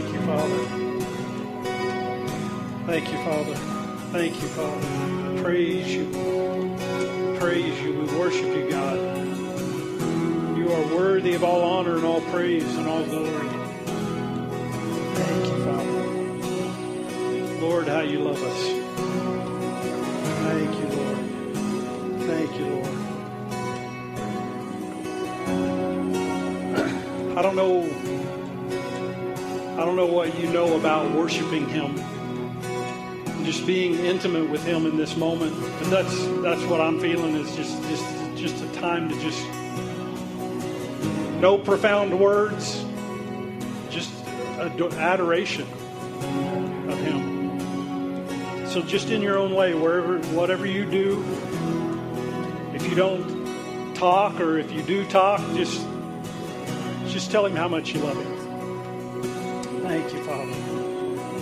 Thank you, Father. Thank you, Father. Thank you, Father. Praise you. Praise you. We worship you, God. You are worthy of all honor and all praise and all glory. Thank you, Father. Lord, how you love us. Thank you, Lord. Thank you, Lord. I don't know I don't know what you know about worshiping him and just being intimate with him in this moment, but that's that's what I'm feeling is just just just a time to just no profound words, just adoration of him. So just in your own way, wherever whatever you do, if you don't talk or if you do talk, just just tell him how much you love him.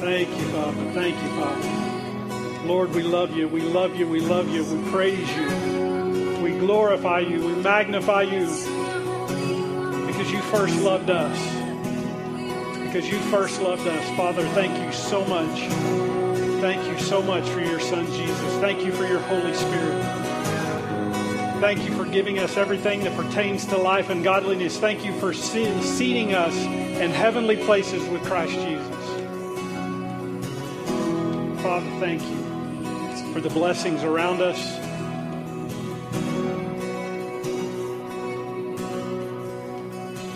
Thank you, Father. Thank you, Father. Lord, we love you. We love you. We love you. We praise you. We glorify you. We magnify you because you first loved us. Because you first loved us. Father, thank you so much. Thank you so much for your Son, Jesus. Thank you for your Holy Spirit. Thank you for giving us everything that pertains to life and godliness. Thank you for seating us in heavenly places with Christ Jesus. Father, thank you for the blessings around us.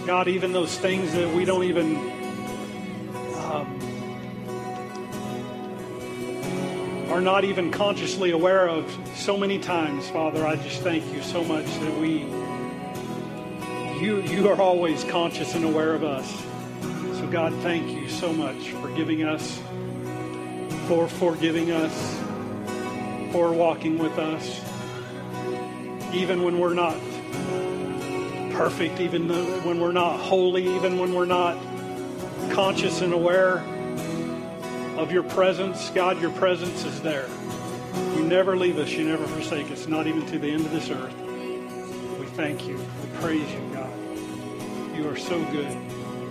God, even those things that we don't even um, are not even consciously aware of so many times, Father, I just thank you so much that we you you are always conscious and aware of us. So God, thank you so much for giving us, for forgiving us, for walking with us, even when we're not perfect, even when we're not holy, even when we're not conscious and aware of your presence. God, your presence is there. You never leave us, you never forsake us, not even to the end of this earth. We thank you. We praise you, God. You are so good.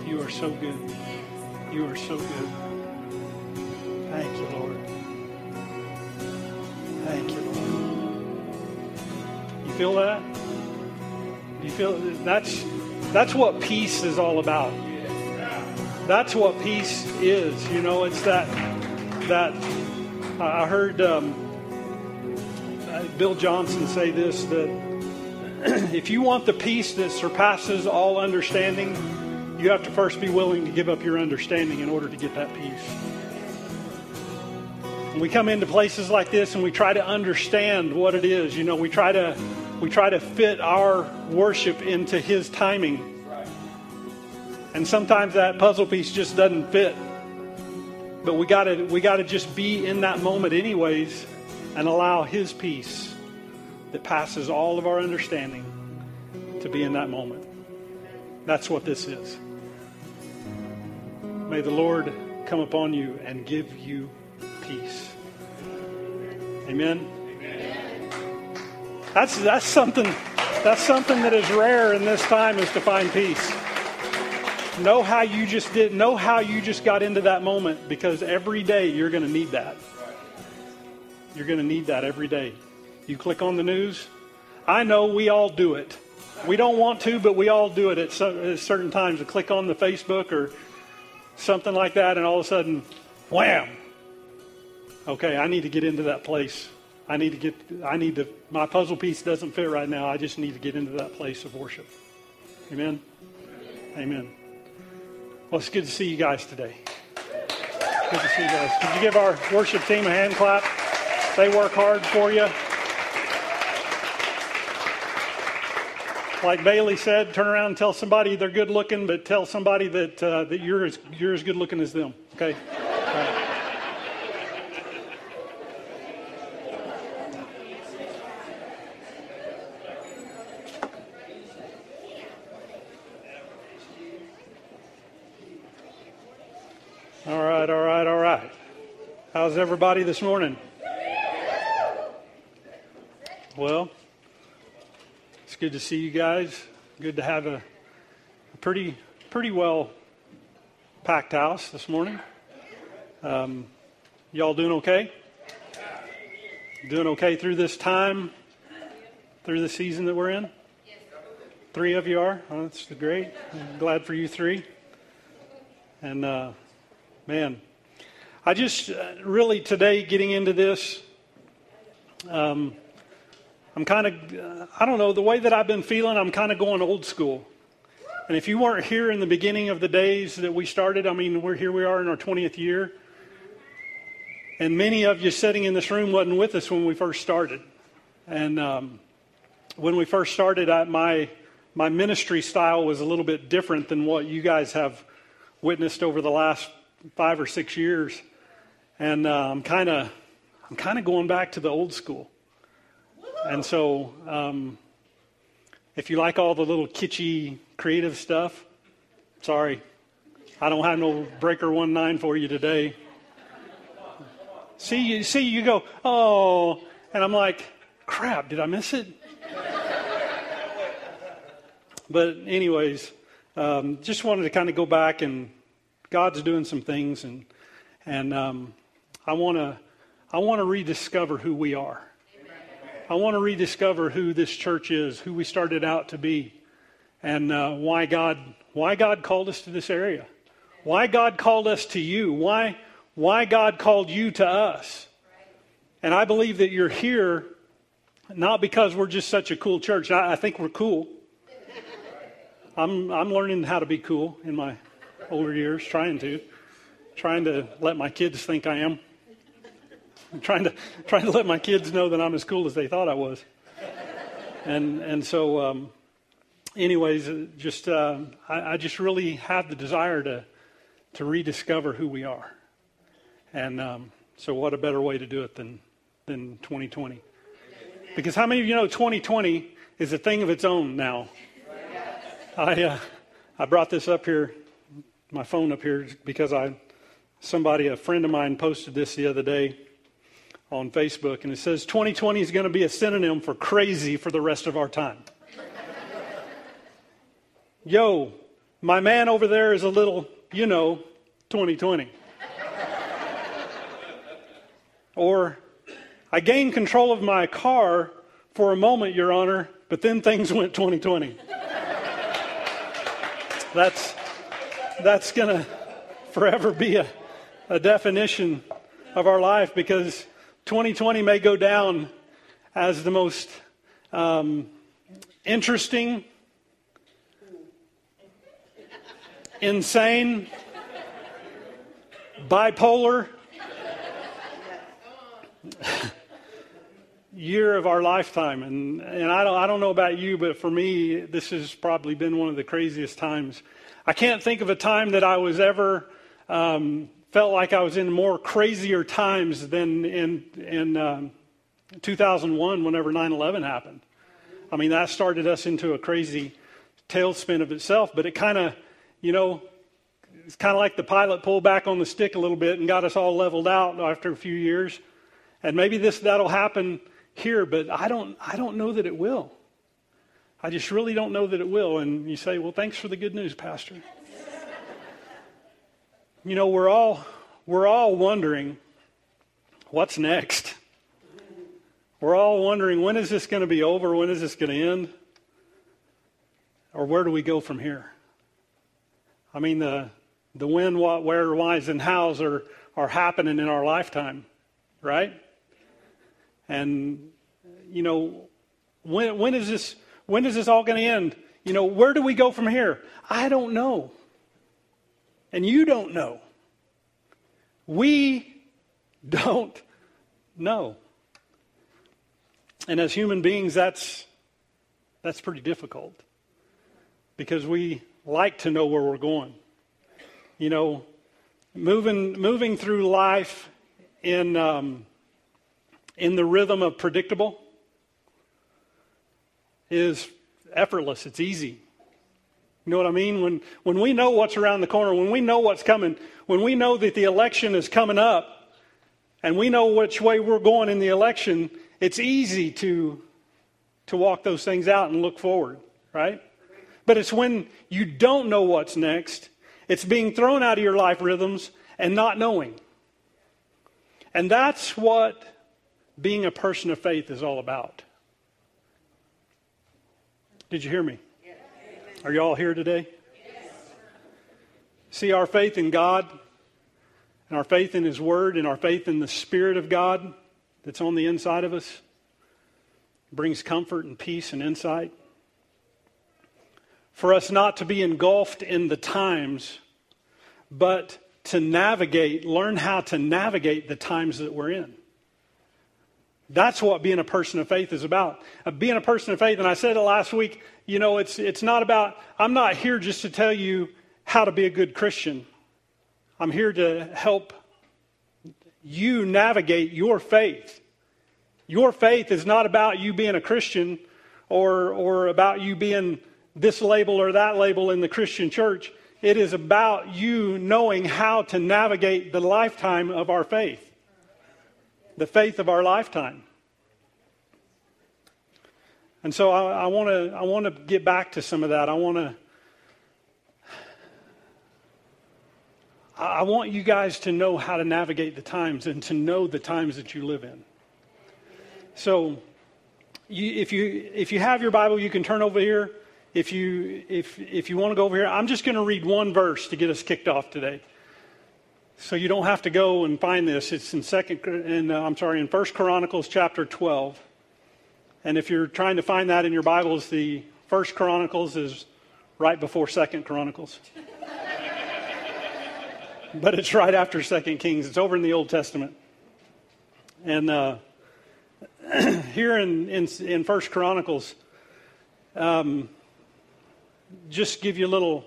You are so good. You are so good. Thank you, Lord. Thank you, Lord. You feel that? You feel that's that's what peace is all about. That's what peace is. You know, it's that that I heard um, Bill Johnson say this that if you want the peace that surpasses all understanding, you have to first be willing to give up your understanding in order to get that peace. We come into places like this and we try to understand what it is. You know, we try to we try to fit our worship into his timing. And sometimes that puzzle piece just doesn't fit. But we got to we got to just be in that moment anyways and allow his peace that passes all of our understanding to be in that moment. That's what this is. May the Lord come upon you and give you peace. Amen. That's that's something that's something that is rare in this time is to find peace. Know how you just did know how you just got into that moment because every day you're going to need that. You're going to need that every day. You click on the news. I know we all do it. We don't want to, but we all do it at, at certain times. To click on the Facebook or something like that, and all of a sudden, wham! Okay, I need to get into that place I need to get, I need to, my puzzle piece doesn't fit right now. I just need to get into that place of worship. Amen? Amen. Well, it's good to see you guys today. Good to see you guys. Could you give our worship team a hand clap? They work hard for you. Like Bailey said, turn around and tell somebody they're good looking, but tell somebody that, uh, that you're, as, you're as good looking as them. Okay? How's everybody this morning? Well, it's good to see you guys. Good to have a, a pretty, pretty well packed house this morning. Um, y'all doing okay? Doing okay through this time, through the season that we're in? Three of you are. Oh, that's great. I'm glad for you three. And uh, man, I just uh, really today getting into this. Um, I'm kind of, uh, I don't know, the way that I've been feeling, I'm kind of going old school. And if you weren't here in the beginning of the days that we started, I mean, we're here we are in our 20th year. And many of you sitting in this room wasn't with us when we first started. And um, when we first started, I, my, my ministry style was a little bit different than what you guys have witnessed over the last five or six years. And uh, I'm kind of I'm kind of going back to the old school. And so, um, if you like all the little kitschy creative stuff, sorry, I don't have no breaker one nine for you today. See, you see, you go, oh, and I'm like, crap, did I miss it? but anyways, um, just wanted to kind of go back and God's doing some things, and and um, I want to I want to rediscover who we are. I want to rediscover who this church is, who we started out to be, and uh, why God why God called us to this area, why God called us to you, why why God called you to us. And I believe that you're here not because we're just such a cool church. I, I think we're cool. I'm I'm learning how to be cool in my older years, trying to, trying to let my kids think I am. I'm trying to trying to let my kids know that I'm as cool as they thought I was. And and so, um, anyways, uh, just uh, I, I, just really have the desire to to rediscover who we are. And um, so, what a better way to do it than than 2020? Because how many of you know 2020 is a thing of its own now? I uh, I brought this up here, my phone up here, because I somebody a friend of mine posted this the other day on Facebook, and it says 2020 is going to be a synonym for crazy for the rest of our time. Yo, my man over there is a little, you know, 2020. or, I gained control of my car for a moment, Your Honor, but then things went 2020. that's that's going to forever be a, a definition of our life because 2020 may go down as the most um, interesting, insane, bipolar year of our lifetime. And, and I, don't, I don't know about you, but for me, this has probably been one of the craziest times. I can't think of a time that I was ever um, felt like I was in more crazier times than in, in um, 2001 whenever 9 11 happened. I mean, that started us into a crazy tailspin of itself, but it kind of, you know, it's kind of like the pilot pulled back on the stick a little bit and got us all leveled out after a few years. And maybe this that'll happen here, but I don't I don't know that it will. I just really don't know that it will. And you say, well, thanks for the good news, Pastor. You know, we're all we're all wondering what's next. We're all wondering when is this going to be over? When is this going to end? Or where do we go from here? I mean, the the when, what, where, whys, and hows are are happening in our lifetime, right? And you know, when when is this when is this all going to end? You know, where do we go from here? I don't know and you don't know. We don't know. And as human beings, that's, that's pretty difficult because we like to know where we're going. You know, moving, moving through life in, um, in the rhythm of predictable is effortless, it's easy. You know what I mean? When, when we know what's around the corner, when we know what's coming, when we know that the election is coming up, and we know which way we're going in the election, it's easy to, to walk those things out and look forward, right? But it's when you don't know what's next, It's being thrown out of your life rhythms and not knowing. And that's what being a person of faith is all about. Did you hear me? Are you all here today? See, our faith in God and our faith in His Word and our faith in the Spirit of God that's on the inside of us brings comfort and peace and insight. For us not to be engulfed in the times, but to navigate, learn how to navigate the times that we're in. That's what being a person of faith is about. Uh, being a person of faith, and I said it last week, you know, it's, it's not about, I'm not here just to tell you how to be a good Christian. I'm here to help you navigate your faith. Your faith is not about you being a Christian or, or about you being this label or that label in the Christian church. It is about you knowing how to navigate the lifetime of our faith, the faith of our lifetime. And so I, I want to get back to some of that. I want to I want you guys to know how to navigate the times and to know the times that you live in. So, you, if you if you have your Bible, you can turn over here if you if if you want to go over here, I'm just going to read one verse to get us kicked off today. So you don't have to go and find this. It's in second in uh, I'm sorry in First Chronicles chapter 12. And if you're trying to find that in your Bibles, the First Chronicles is right before Second Chronicles. but it's right after Second Kings. It's over in the Old Testament. And uh, here in, in, in First Chronicles, um, just give you a little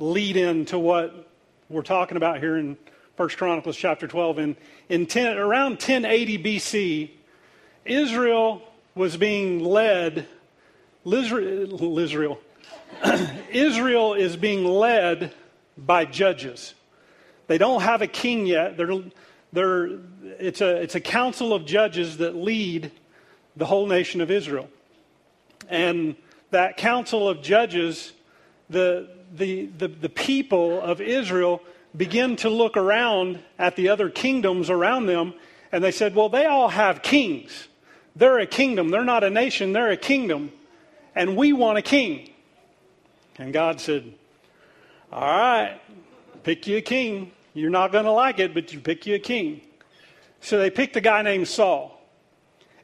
lead in to what we're talking about here in First Chronicles chapter 12. In, in 10, around 1080 BC, Israel was being led, Israel, Israel is being led by judges. They don't have a king yet. They're, they're, it's, a, it's a council of judges that lead the whole nation of Israel. And that council of judges the, the, the, the people of Israel begin to look around at the other kingdoms around them, and they said, Well, they all have kings. They're a kingdom. They're not a nation, they're a kingdom. And we want a king. And God said, All right, pick you a king. You're not going to like it, but you pick you a king. So they picked a guy named Saul.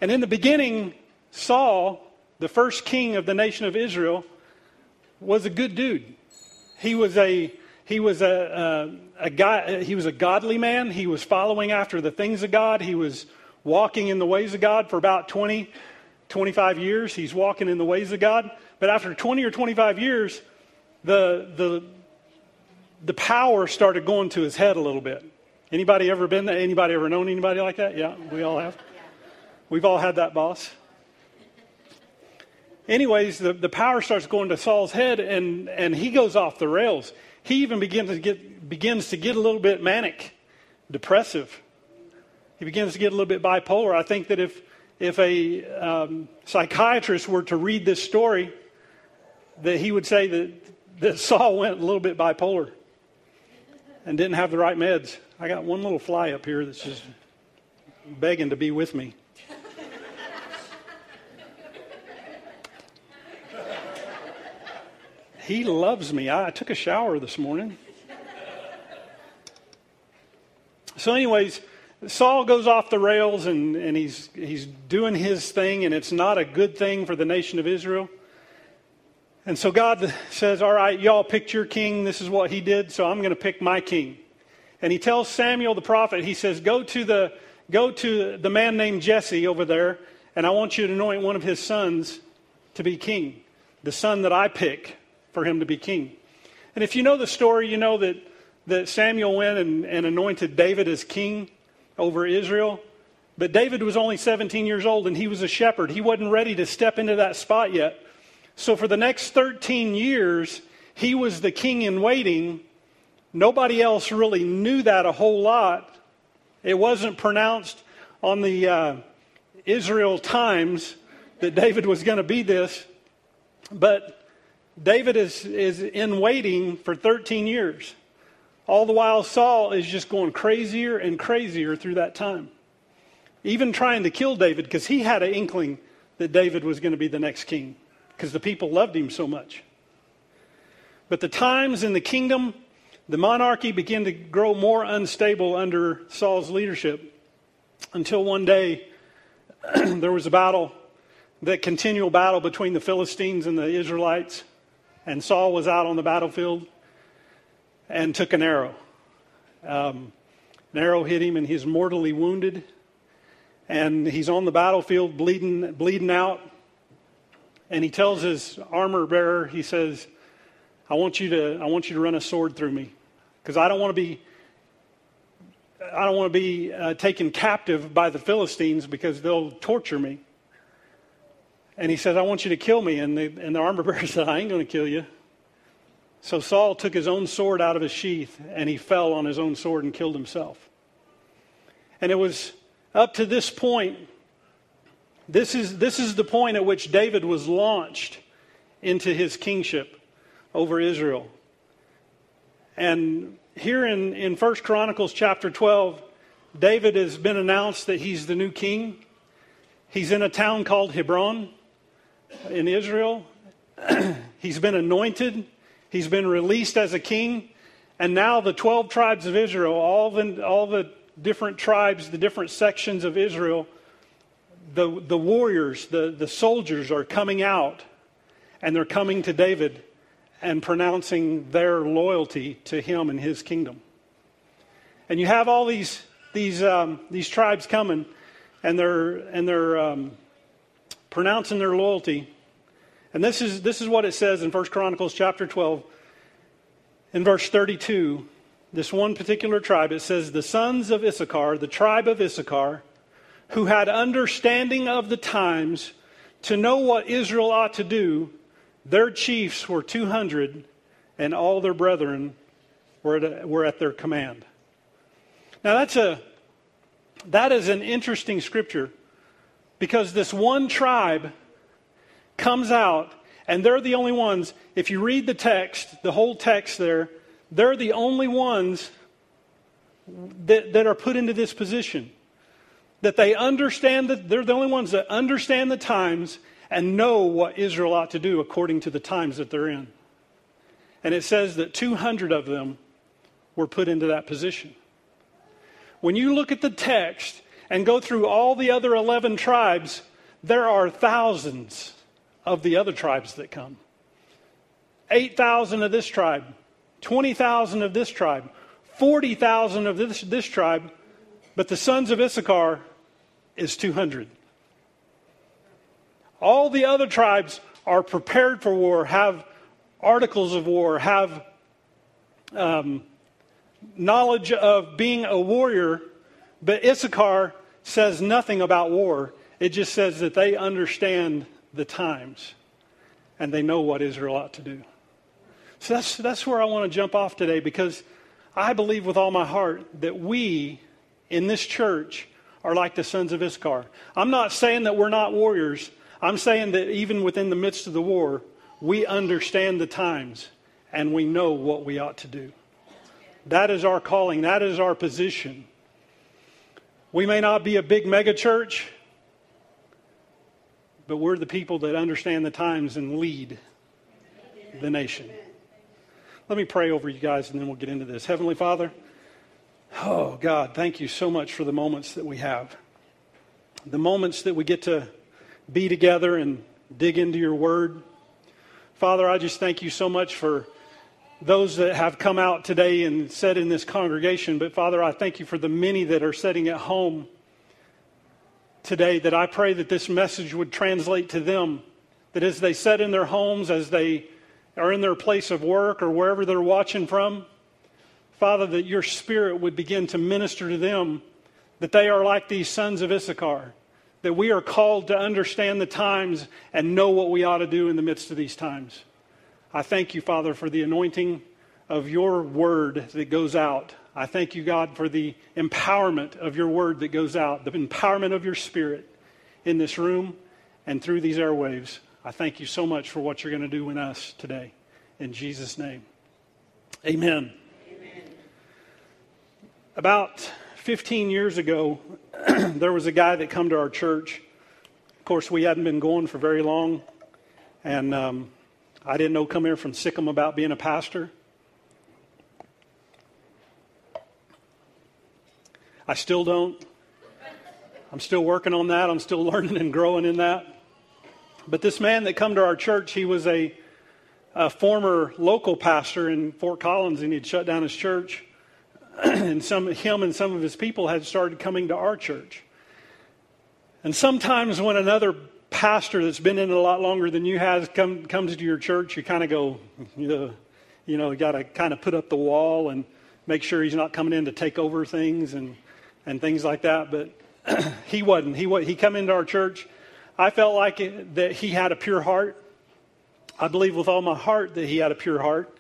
And in the beginning, Saul, the first king of the nation of Israel, was a good dude. He was a he was a, a, a guy. He was a godly man. He was following after the things of God. He was walking in the ways of God for about 20, 25 years. He's walking in the ways of God. But after 20 or 25 years, the the the power started going to his head a little bit. Anybody ever been there? Anybody ever known anybody like that? Yeah, we all have. We've all had that boss anyways, the, the power starts going to Saul's head, and, and he goes off the rails. He even begins to get begins to get a little bit manic, depressive. He begins to get a little bit bipolar. I think that if if a um, psychiatrist were to read this story, that he would say that, that Saul went a little bit bipolar and didn't have the right meds. I got one little fly up here that's just begging to be with me. He loves me. I took a shower this morning. So, anyways, Saul goes off the rails and, and he's, he's doing his thing, and it's not a good thing for the nation of Israel. And so God says, All right, y'all picked your king. This is what he did, so I'm going to pick my king. And he tells Samuel the prophet, He says, Go to the, go to the man named Jesse over there, and I want you to anoint one of his sons to be king, the son that I pick for him to be king. And if you know the story, you know that, that Samuel went and, and anointed David as king over Israel. But David was only 17 years old and he was a shepherd. He wasn't ready to step into that spot yet. So for the next 13 years, he was the king in waiting. Nobody else really knew that a whole lot. It wasn't pronounced on the uh, Israel Times that David was going to be this. But David is, is in waiting for 13 years. All the while, Saul is just going crazier and crazier through that time. Even trying to kill David because he had an inkling that David was going to be the next king because the people loved him so much. But the times in the kingdom, the monarchy began to grow more unstable under Saul's leadership until one day there was a battle, that continual battle between the Philistines and the Israelites. And Saul was out on the battlefield and took an arrow. Um, an arrow hit him and he's mortally wounded. And he's on the battlefield bleeding, bleeding out. And he tells his armor bearer, he says, I want you to, I want you to run a sword through me because I don't want to be I don't want to be uh, taken captive by the Philistines because they'll torture me. And he says, I want you to kill me. And the, and the armor bearer said, I ain't going to kill you. So Saul took his own sword out of his sheath and he fell on his own sword and killed himself. And it was up to this point, this is, this is the point at which David was launched into his kingship over Israel. And here in, in 1 Chronicles chapter 12, David has been announced that he's the new king. He's in a town called Hebron in Israel. he's been anointed. He's been released as a king. And now the 12 tribes of Israel, all the, all the different tribes, the different sections of Israel, the, the warriors, the, the soldiers are coming out and they're coming to David and pronouncing their loyalty to him and his kingdom. And you have all these, these, um, these tribes coming, and they're, and they're um, pronouncing their loyalty. And this is, this is what it says in 1 Chronicles chapter 12, in verse 32. This one particular tribe, it says, The sons of Issachar, the tribe of Issachar, who had understanding of the times to know what Israel ought to do, their chiefs were 200, and all their brethren were at, were at their command. Now, that's a, that is an interesting scripture because this one tribe comes out, and they're the only ones. If you read the text, the whole text there, they're the only ones that, that are put into this position. That they understand that they're the only ones that understand the times and know what Israel ought to do according to the times that they're in. And it says that 200 of them were put into that position. When you look at the text and go through all the other 11 tribes, there are thousands of the other tribes that come 8,000 of this tribe, 20,000 of this tribe, 40,000 of this, this tribe, but the sons of Issachar is 200. All the other tribes are prepared for war, have articles of war, have um, knowledge of being a warrior, but Issachar says nothing about war. It just says that they understand the times and they know what Israel ought to do. So that's, that's where I want to jump off today because I believe with all my heart that we in this church are like the sons of Issachar. I'm not saying that we're not warriors. I'm saying that even within the midst of the war, we understand the times and we know what we ought to do. That is our calling, that is our position. We may not be a big mega church, but we're the people that understand the times and lead the nation. Let me pray over you guys and then we'll get into this. Heavenly Father, oh God, thank you so much for the moments that we have. The moments that we get to be together and dig into your word. Father, I just thank you so much for those that have come out today and said in this congregation. But Father, I thank you for the many that are sitting at home today, that I pray that this message would translate to them. That as they sit in their homes, as they are in their place of work or wherever they're watching from, Father, that your spirit would begin to minister to them, that they are like these sons of Issachar, that we are called to understand the times and know what we ought to do in the midst of these times. I thank you, Father, for the anointing of your word that goes out. I thank you, God, for the empowerment of your word that goes out, the empowerment of your spirit in this room and through these airwaves. I thank you so much for what you're going to do in us today. In Jesus' name. Amen. Amen. About 15 years ago, there was a guy that come to our church. Of course, we hadn't been going for very long, and um, I didn't know come here from sic 'em about being a pastor. I still don't. I'm still working on that. I'm still learning and growing in that. But this man that come to our church, he was a, a former local pastor in Fort Collins, and he'd shut down his church. and some him and some of his people had started coming to our church. And sometimes when another pastor that's been in it a lot longer than you has come, comes to your church, you kind of go, you know, you know, got to kind of put up the wall and make sure he's not coming in to take over things and and things like that. But he wasn't. He he come into our church. I felt like it, that he had a pure heart. I believe with all my heart that he had a pure heart,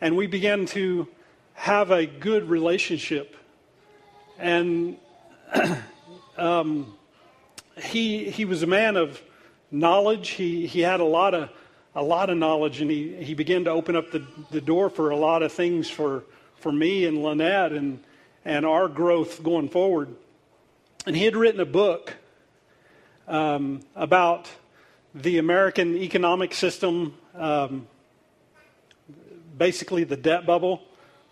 and we began to have a good relationship. And um, he he was a man of knowledge. He he had a lot of a lot of knowledge, and he he began to open up the the door for a lot of things for for me and Lynette and and our growth going forward. And he had written a book um, about the American economic system, um, basically the debt bubble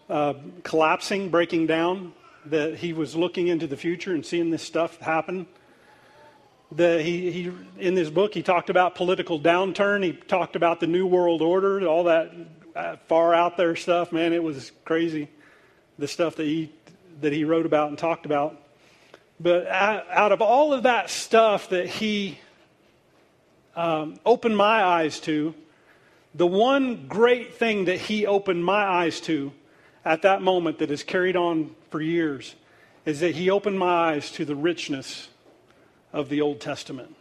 uh, collapsing, breaking down. That he was looking into the future and seeing this stuff happen the, he, he, in this book, he talked about political downturn. He talked about the New World Order, all that uh, far out there stuff. Man, it was crazy, the stuff that he, that he wrote about and talked about. But out of all of that stuff that he um, opened my eyes to, the one great thing that he opened my eyes to at that moment that has carried on for years is that he opened my eyes to the richness of the Old Testament.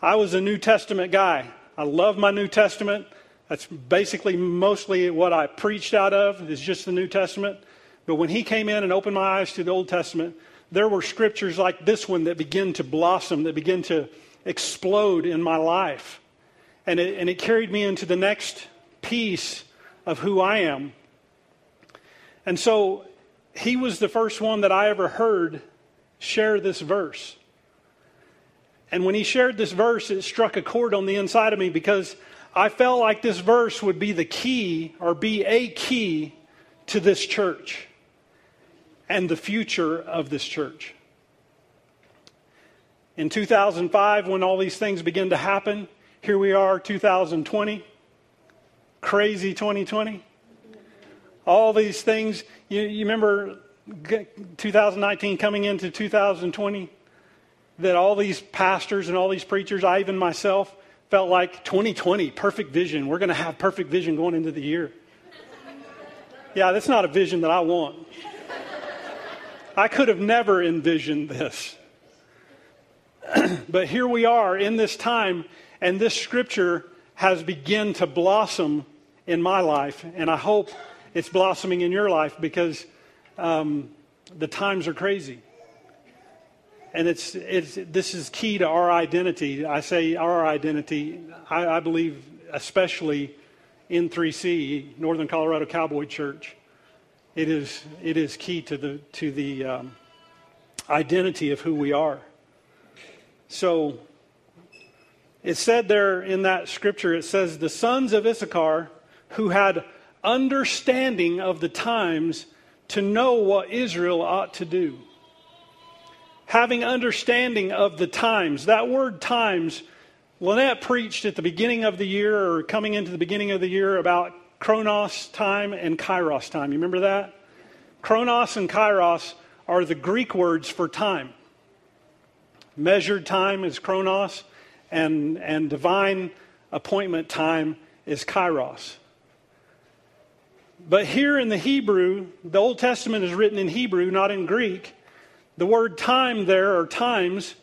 I was a New Testament guy. I love my New Testament. That's basically mostly what I preached out of, is just the New Testament. But when he came in and opened my eyes to the Old Testament, there were scriptures like this one that began to blossom, that began to explode in my life. And it, and it carried me into the next piece of who I am. And so he was the first one that I ever heard share this verse. And when he shared this verse, it struck a chord on the inside of me because I felt like this verse would be the key or be a key to this church and the future of this church. In 2005, when all these things began to happen, here we are, 2020, crazy 2020. All these things, you, you remember 2019 coming into 2020? That all these pastors and all these preachers, I even myself, felt like 2020, perfect vision. We're going to have perfect vision going into the year. Yeah, that's not a vision that I want. I could have never envisioned this. but here we are in this time, and this scripture has begun to blossom in my life, and I hope it's blossoming in your life because um, the times are crazy and it's, it's, this is key to our identity. I say our identity, I, I believe, especially in 3C, Northern Colorado Cowboy Church. It is, it is key to the, to the um, identity of who we are. So it said there in that scripture, it says, the sons of Issachar who had understanding of the times to know what Israel ought to do having understanding of the times. That word times, Lynette preached at the beginning of the year or coming into the beginning of the year about Chronos time and Kairos time. You remember that? Chronos and Kairos are the Greek words for time. Measured time is Chronos, and, and divine appointment time is Kairos. But here in the Hebrew, the Old Testament is written in Hebrew, not in Greek. The word time there, or times,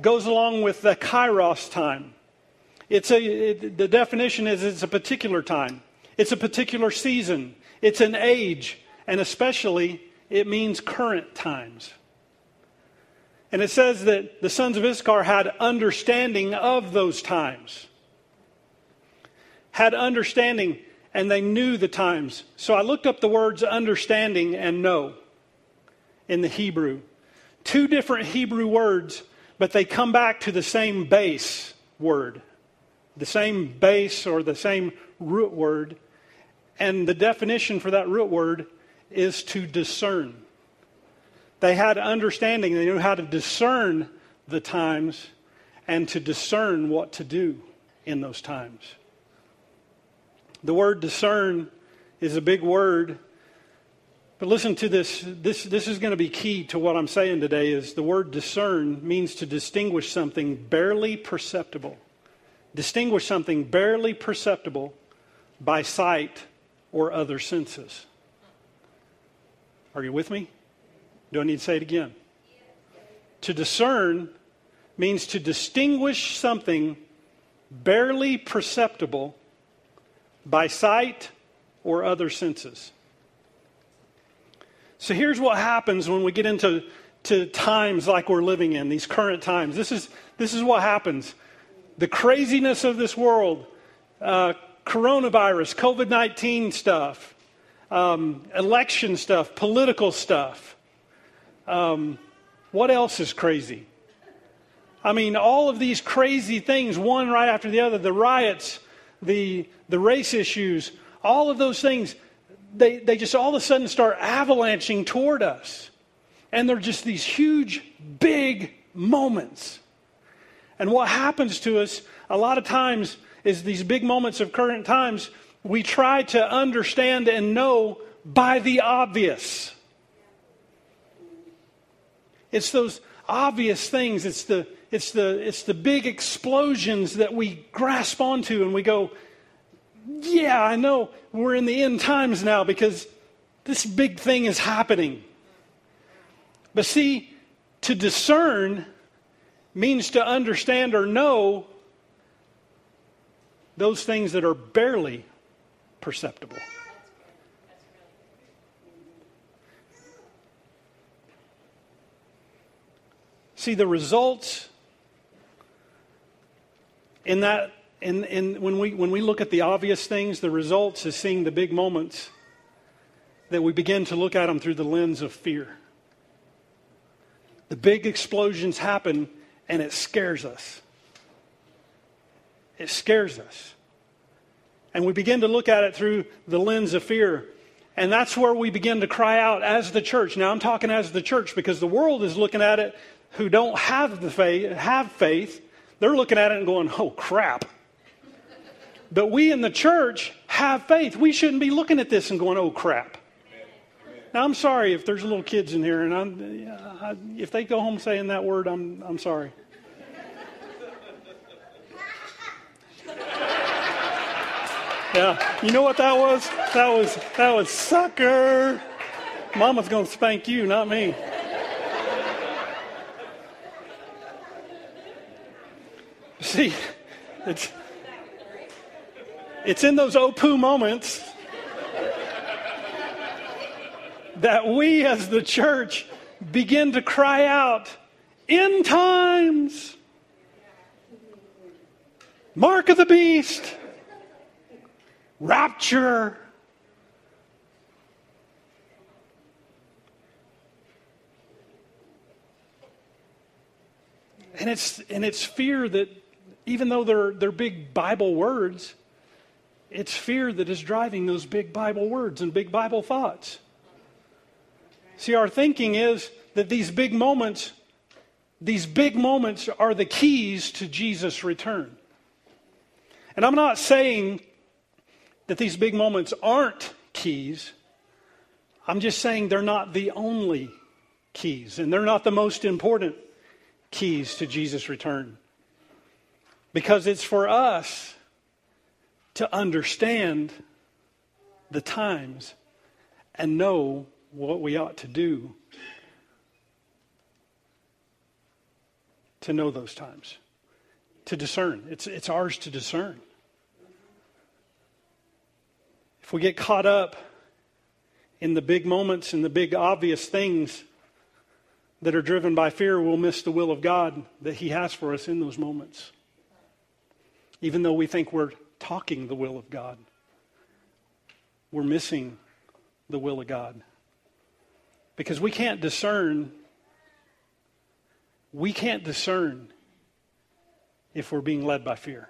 goes along with the kairos time. It's a, it, the definition is it's a particular time, it's a particular season, it's an age, and especially it means current times. And it says that the sons of Issachar had understanding of those times. Had understanding. and they knew the times. So I looked up the words understanding and know in the Hebrew. Two different Hebrew words, but they come back to the same base word, the same base or the same root word. And the definition for that root word is to discern. They had understanding, they knew how to discern the times and to discern what to do in those times. The word discern is a big word. But listen to this. This, this is going to be key to what I'm saying today is the word discern means to distinguish something barely perceptible. Distinguish something barely perceptible by sight or other senses. Are you with me? Do I need to say it again? To discern means to distinguish something barely perceptible by sight or other senses. So here's what happens when we get into to times like we're living in, these current times. This is, this is what happens. The craziness of this world, uh, coronavirus, COVID 19 stuff, um, election stuff, political stuff. Um, what else is crazy? I mean, all of these crazy things, one right after the other, the riots, the, the race issues, all of those things, they, they just all of a sudden start avalanching toward us. And they're just these huge, big moments. And what happens to us a lot of times is these big moments of current times, we try to understand and know by the obvious. It's those obvious things. It's the, it's the, it's the big explosions that we grasp onto and we go, yeah, I know we're in the end times now because this big thing is happening. But see, to discern means to understand or know those things that are barely perceptible. See, the results in that, in, in, when, we, when we look at the obvious things, the results is seeing the big moments that we begin to look at them through the lens of fear. The big explosions happen and it scares us. It scares us. And we begin to look at it through the lens of fear. And that's where we begin to cry out as the church. Now I'm talking as the church because the world is looking at it who don't have the faith, have faith, they're looking at it and going, "Oh crap." But we in the church have faith. We shouldn't be looking at this and going, "Oh crap." Now I'm sorry if there's little kids in here, and I'm, I, if they go home saying that word, I'm I'm sorry. Yeah, you know what that was? That was that was sucker. Mama's gonna spank you, not me. See, it's, it's in those Opu moments that we as the church begin to cry out, in times, mark of the beast, rapture. And it's, and it's fear that even though they're, they're big Bible words, it's fear that is driving those big Bible words and big Bible thoughts. See, our thinking is that these big moments, these big moments are the keys to Jesus' return. And I'm not saying that these big moments aren't keys. I'm just saying they're not the only keys, and they're not the most important keys to Jesus' return. Because it's for us to understand the times and know what we ought to do to know those times, to discern. It's, it's ours to discern. If we get caught up in the big moments and the big obvious things that are driven by fear, we'll miss the will of God that He has for us in those moments even though we think we're talking the will of God. we're missing the will of God. Because we can't discern, we can't discern if we're being led by fear.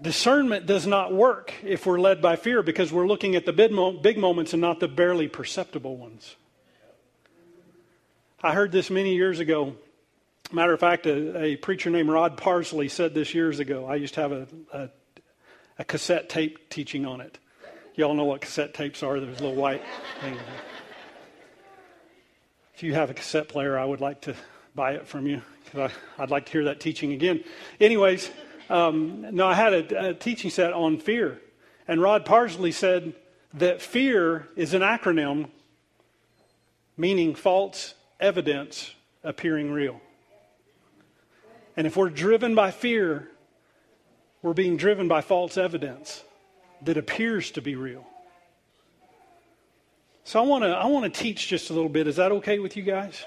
Discernment does not work if we're led by fear because we're looking at the big, moments and not the barely perceptible ones. I heard this many years ago. Matter of fact, a, a, preacher named Rod Parsley said this years ago. I used to have a, a, a cassette tape teaching on it. Y'all know what cassette tapes are. There's a little white thing. If you have a cassette player, I would like to buy it from you because I'd like to hear that teaching again. Anyways, um, no, I had a, a teaching set on fear. And Rod Parsley said that fear is an acronym meaning false evidence appearing real. And if we're driven by fear, we're being driven by false evidence that appears to be real. So I want to I want to teach just a little bit. Is that okay with you guys?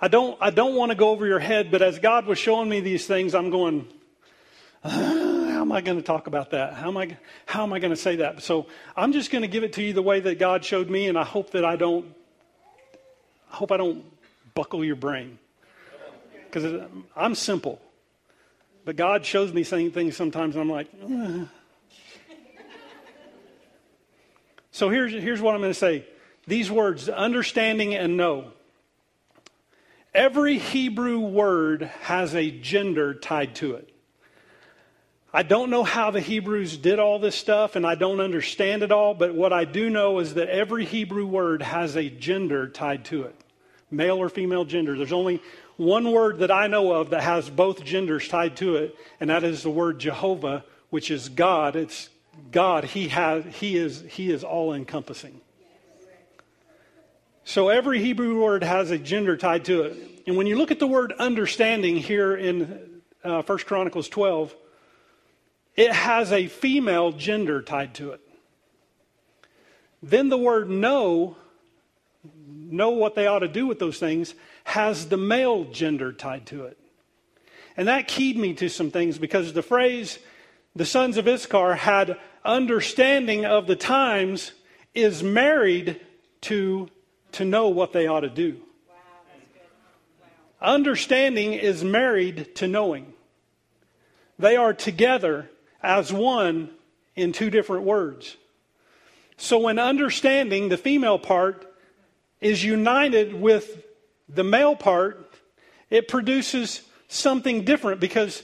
I don't I don't want to go over your head, but as God was showing me these things, I'm going. Uh, how am I going to talk about that? How am I how am I going to say that? So I'm just going to give it to you the way that God showed me, and I hope that I don't I hope I don't buckle your brain because I'm simple. But God shows me same things sometimes, and I'm like, so here's, here's what I'm going to say. These words, understanding and know. Every Hebrew word has a gender tied to it. I don't know how the Hebrews did all this stuff, and I don't understand it all, but what I do know is that every Hebrew word has a gender tied to it male or female gender. There's only one word that I know of that has both genders tied to it, and that is the word Jehovah, which is God. It's God. He has He is He is all encompassing. So every Hebrew word has a gender tied to it. And when you look at the word understanding here in uh, 1 Chronicles 12, it has a female gender tied to it. Then the word know, know what they ought to do with those things, has the male gender tied to it. And that keyed me to some things because the phrase, the sons of Issachar had understanding of the times, is married to to know what they ought to do. Understanding is married to knowing. They are together as one in two different words. So when understanding, the female part, is united with the male part, it produces something different because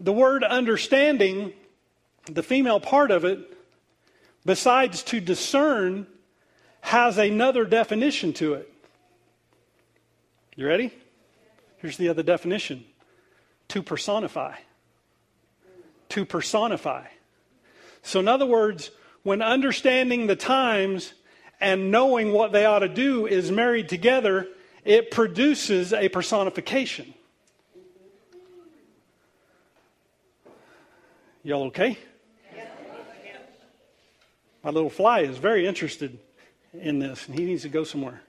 the word understanding, the female part of it, besides to discern, has another definition to it. You ready? Here's the other definition to personify. To personify. So, in other words, when understanding the times and knowing what they ought to do is married together, it produces a personification. Y'all okay? My little fly is very interested in this, and he needs to go somewhere.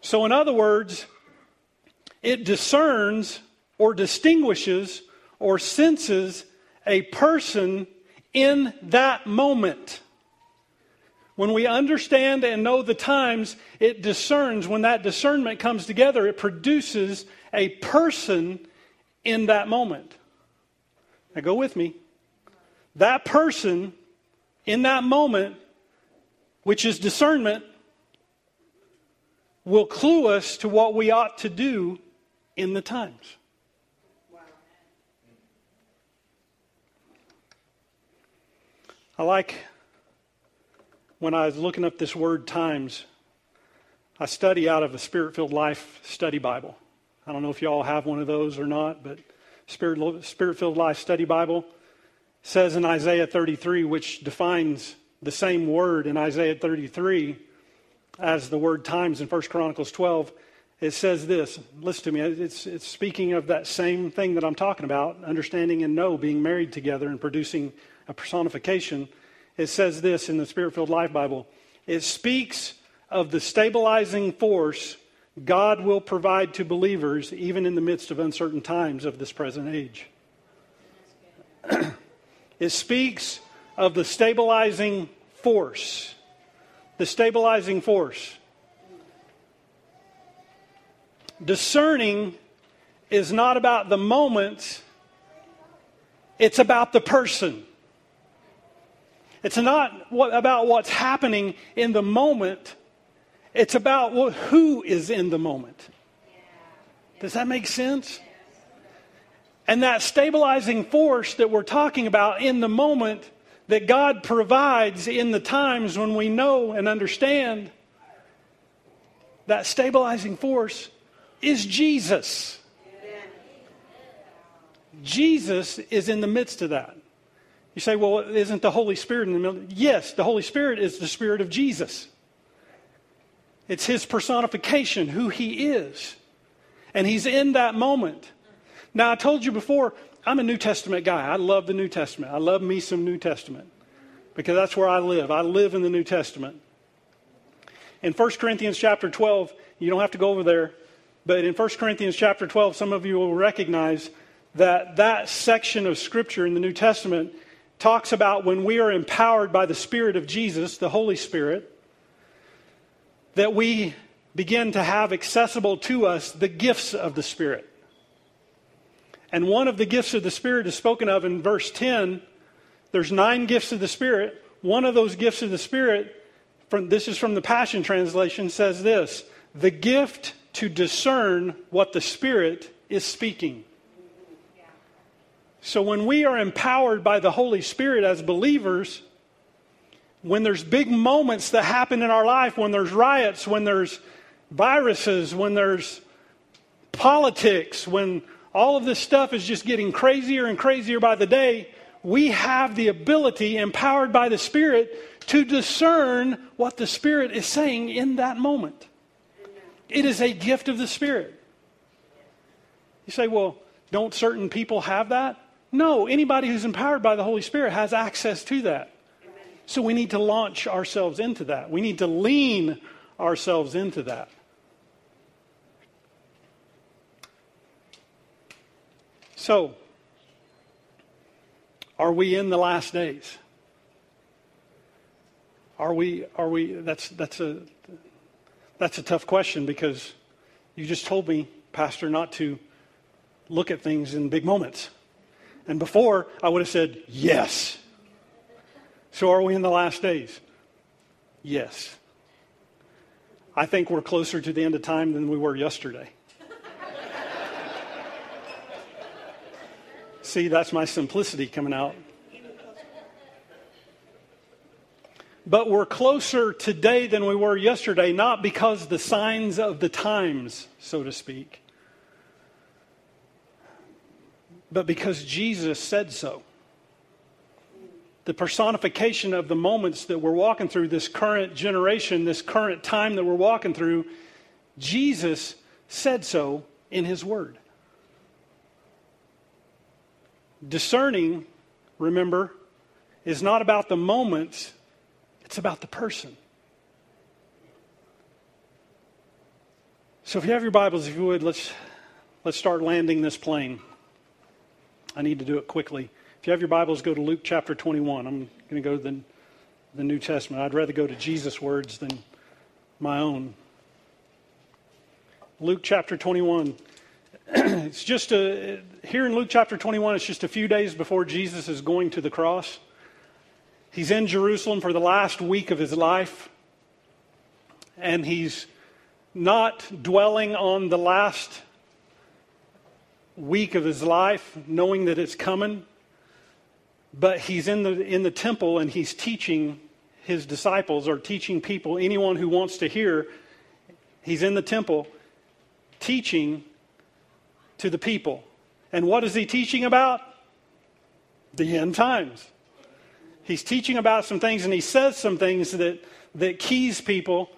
So, in other words, it discerns or distinguishes or senses a person in that moment. When we understand and know the times, it discerns. When that discernment comes together, it produces a person in that moment. Now, go with me. That person in that moment, which is discernment, will clue us to what we ought to do in the times. I like when I was looking up this word times, I study out of a Spirit filled life study Bible. I don't know if you all have one of those or not, but Spirit filled life study Bible says in Isaiah 33, which defines the same word in Isaiah 33 as the word times in 1 Chronicles 12. It says this. Listen to me. It's, it's speaking of that same thing that I'm talking about understanding and know, being married together and producing a personification it says this in the Spirit filled Life Bible it speaks of the stabilizing force God will provide to believers even in the midst of uncertain times of this present age. it speaks of the stabilizing force. The stabilizing force. Discerning is not about the moment, it's about the person. It's not what, about what's happening in the moment, it's about what, who is in the moment. Does that make sense? And that stabilizing force that we're talking about in the moment that God provides in the times when we know and understand, that stabilizing force is Jesus. Jesus is in the midst of that. You say, well, isn't the Holy Spirit in the middle? Yes, the Holy Spirit is the Spirit of Jesus. It's his personification, who he is. And he's in that moment. Now, I told you before, I'm a New Testament guy. I love the New Testament. I love me some New Testament because that's where I live. I live in the New Testament. In 1 Corinthians chapter 12, you don't have to go over there, but in 1 Corinthians chapter 12, some of you will recognize that that section of Scripture in the New Testament talks about when we are empowered by the Spirit of Jesus, the Holy Spirit, that we begin to have accessible to us the gifts of the Spirit. And one of the gifts of the Spirit is spoken of in verse 10. There's nine gifts of the Spirit. One of those gifts of the Spirit, from, this is from the Passion Translation, says this the gift to discern what the Spirit is speaking. So when we are empowered by the Holy Spirit as believers, when there's big moments that happen in our life, when there's riots, when there's viruses, when there's politics, when all of this stuff is just getting crazier and crazier by the day, we have the ability, empowered by the Spirit, to discern what the Spirit is saying in that moment. It is a gift of the Spirit. You say, well, don't certain people have that? No, anybody who's empowered by the Holy Spirit has access to that. So we need to launch ourselves into that. We need to lean ourselves into that. So, are we in the last days? Are we, are we, that's, that's, a, that's a tough question because you just told me, Pastor, not to look at things in big moments. And before, I would have said, yes. So are we in the last days? Yes. I think we're closer to the end of time than we were yesterday. See, that's my simplicity coming out. But we're closer today than we were yesterday, not because the signs of the times, so to speak, but because Jesus said so. The personification of the moments that we're walking through, this current generation, this current time that we're walking through, Jesus said so in His Word. Discerning, remember, is not about the moments, it's about the person. So if you have your Bibles, if you would, let's, let's start landing this plane. I need to do it quickly. If you have your Bibles, go to Luke chapter 21. I'm going to go to the, the New Testament. I'd rather go to Jesus' words than my own. Luke chapter 21. it's just a, here in Luke chapter 21, it's just a few days before Jesus is going to the cross. He's in Jerusalem for the last week of his life, and he's not dwelling on the last week of his life, knowing that it's coming. But he's in the, in the temple and he's teaching his disciples or teaching people, anyone who wants to hear. He's in the temple teaching to the people. And what is he teaching about? The end times. He's teaching about some things and he says some things that, that keys people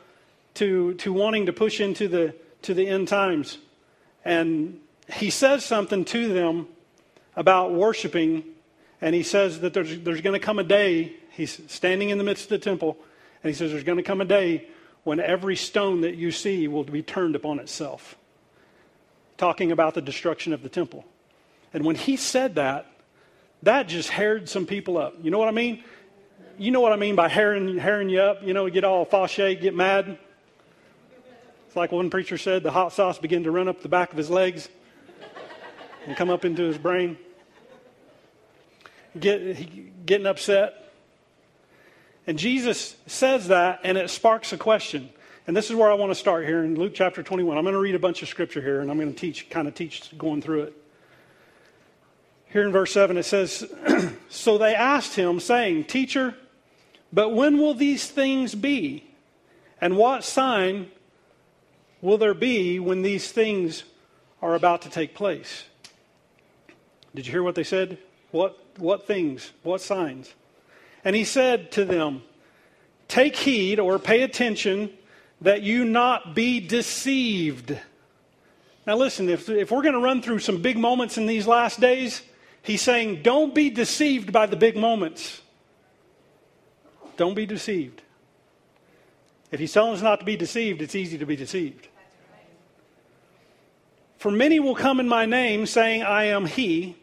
to, to wanting to push into the, to the end times. And he says something to them about worshiping, and he says that there's, there's going to come a day, he's standing in the midst of the temple, and he says there's going to come a day when every stone that you see will be turned upon itself. Talking about the destruction of the temple. And when he said that, That just haired some people up. You know what I mean? You know what I mean by hairing, hairing you up? You know, get all fauché, get mad. It's like one preacher said the hot sauce began to run up the back of his legs and come up into his brain. Get, getting upset. And Jesus says that, and it sparks a question. And this is where I want to start here in Luke chapter 21. I'm going to read a bunch of scripture here, and I'm going to teach, kind of teach going through it. Here in verse 7, it says, So they asked him, saying, Teacher, but when will these things be? And what sign will there be when these things are about to take place? Did you hear what they said? What, what things? What signs? And he said to them, Take heed or pay attention that you not be deceived. Now, listen, if, if we're going to run through some big moments in these last days, he's saying, Don't be deceived by the big moments. Don't be deceived. If he's telling us not to be deceived, it's easy to be deceived. For many will come in my name, saying, I am he,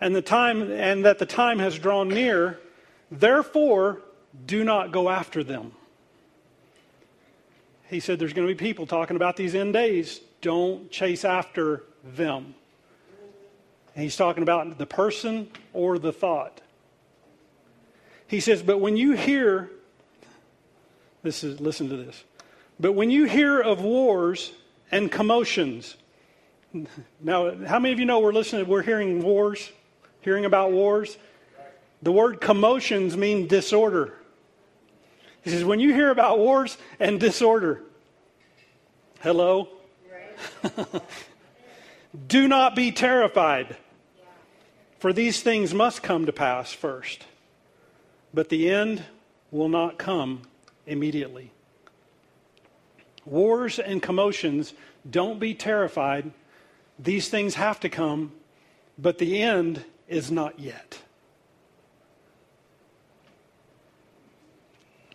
and the time and that the time has drawn near, therefore do not go after them. He said there's going to be people talking about these end days. Don't chase after them. And he's talking about the person or the thought. He says, but when you hear, this is, listen to this. But when you hear of wars and commotions, now, how many of you know we're listening, we're hearing wars, hearing about wars? The word commotions mean disorder. He says, when you hear about wars and disorder, hello? Do not be terrified, for these things must come to pass first but the end will not come immediately. Wars and commotions, don't be terrified. These things have to come, but the end is not yet.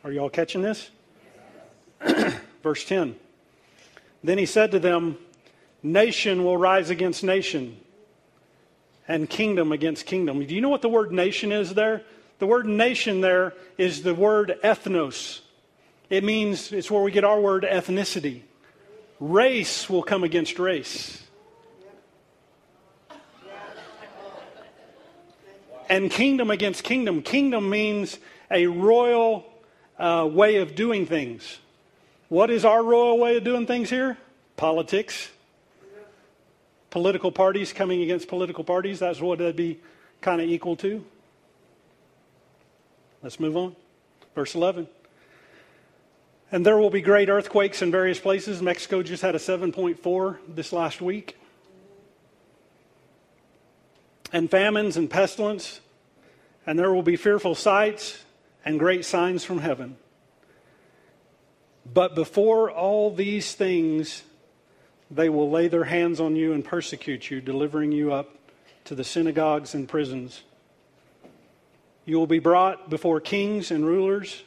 Are you all catching this? Verse 10. Then he said to them, Nation will rise against nation, and kingdom against kingdom. Do you know what the word nation is there? The word nation there is the word ethnos. It means it's where we get our word ethnicity. Race will come against race. And kingdom against kingdom. Kingdom means a royal uh, way of doing things. What is our royal way of doing things here? Politics. Political parties coming against political parties. That's what it'd be kind of equal to. Let's move on. Verse 11. And there will be great earthquakes in various places. Mexico just had a 7.4 this last week. And famines and pestilence. And there will be fearful sights and great signs from heaven. But before all these things, they will lay their hands on you and persecute you, delivering you up to the synagogues and prisons you will be brought before kings and rulers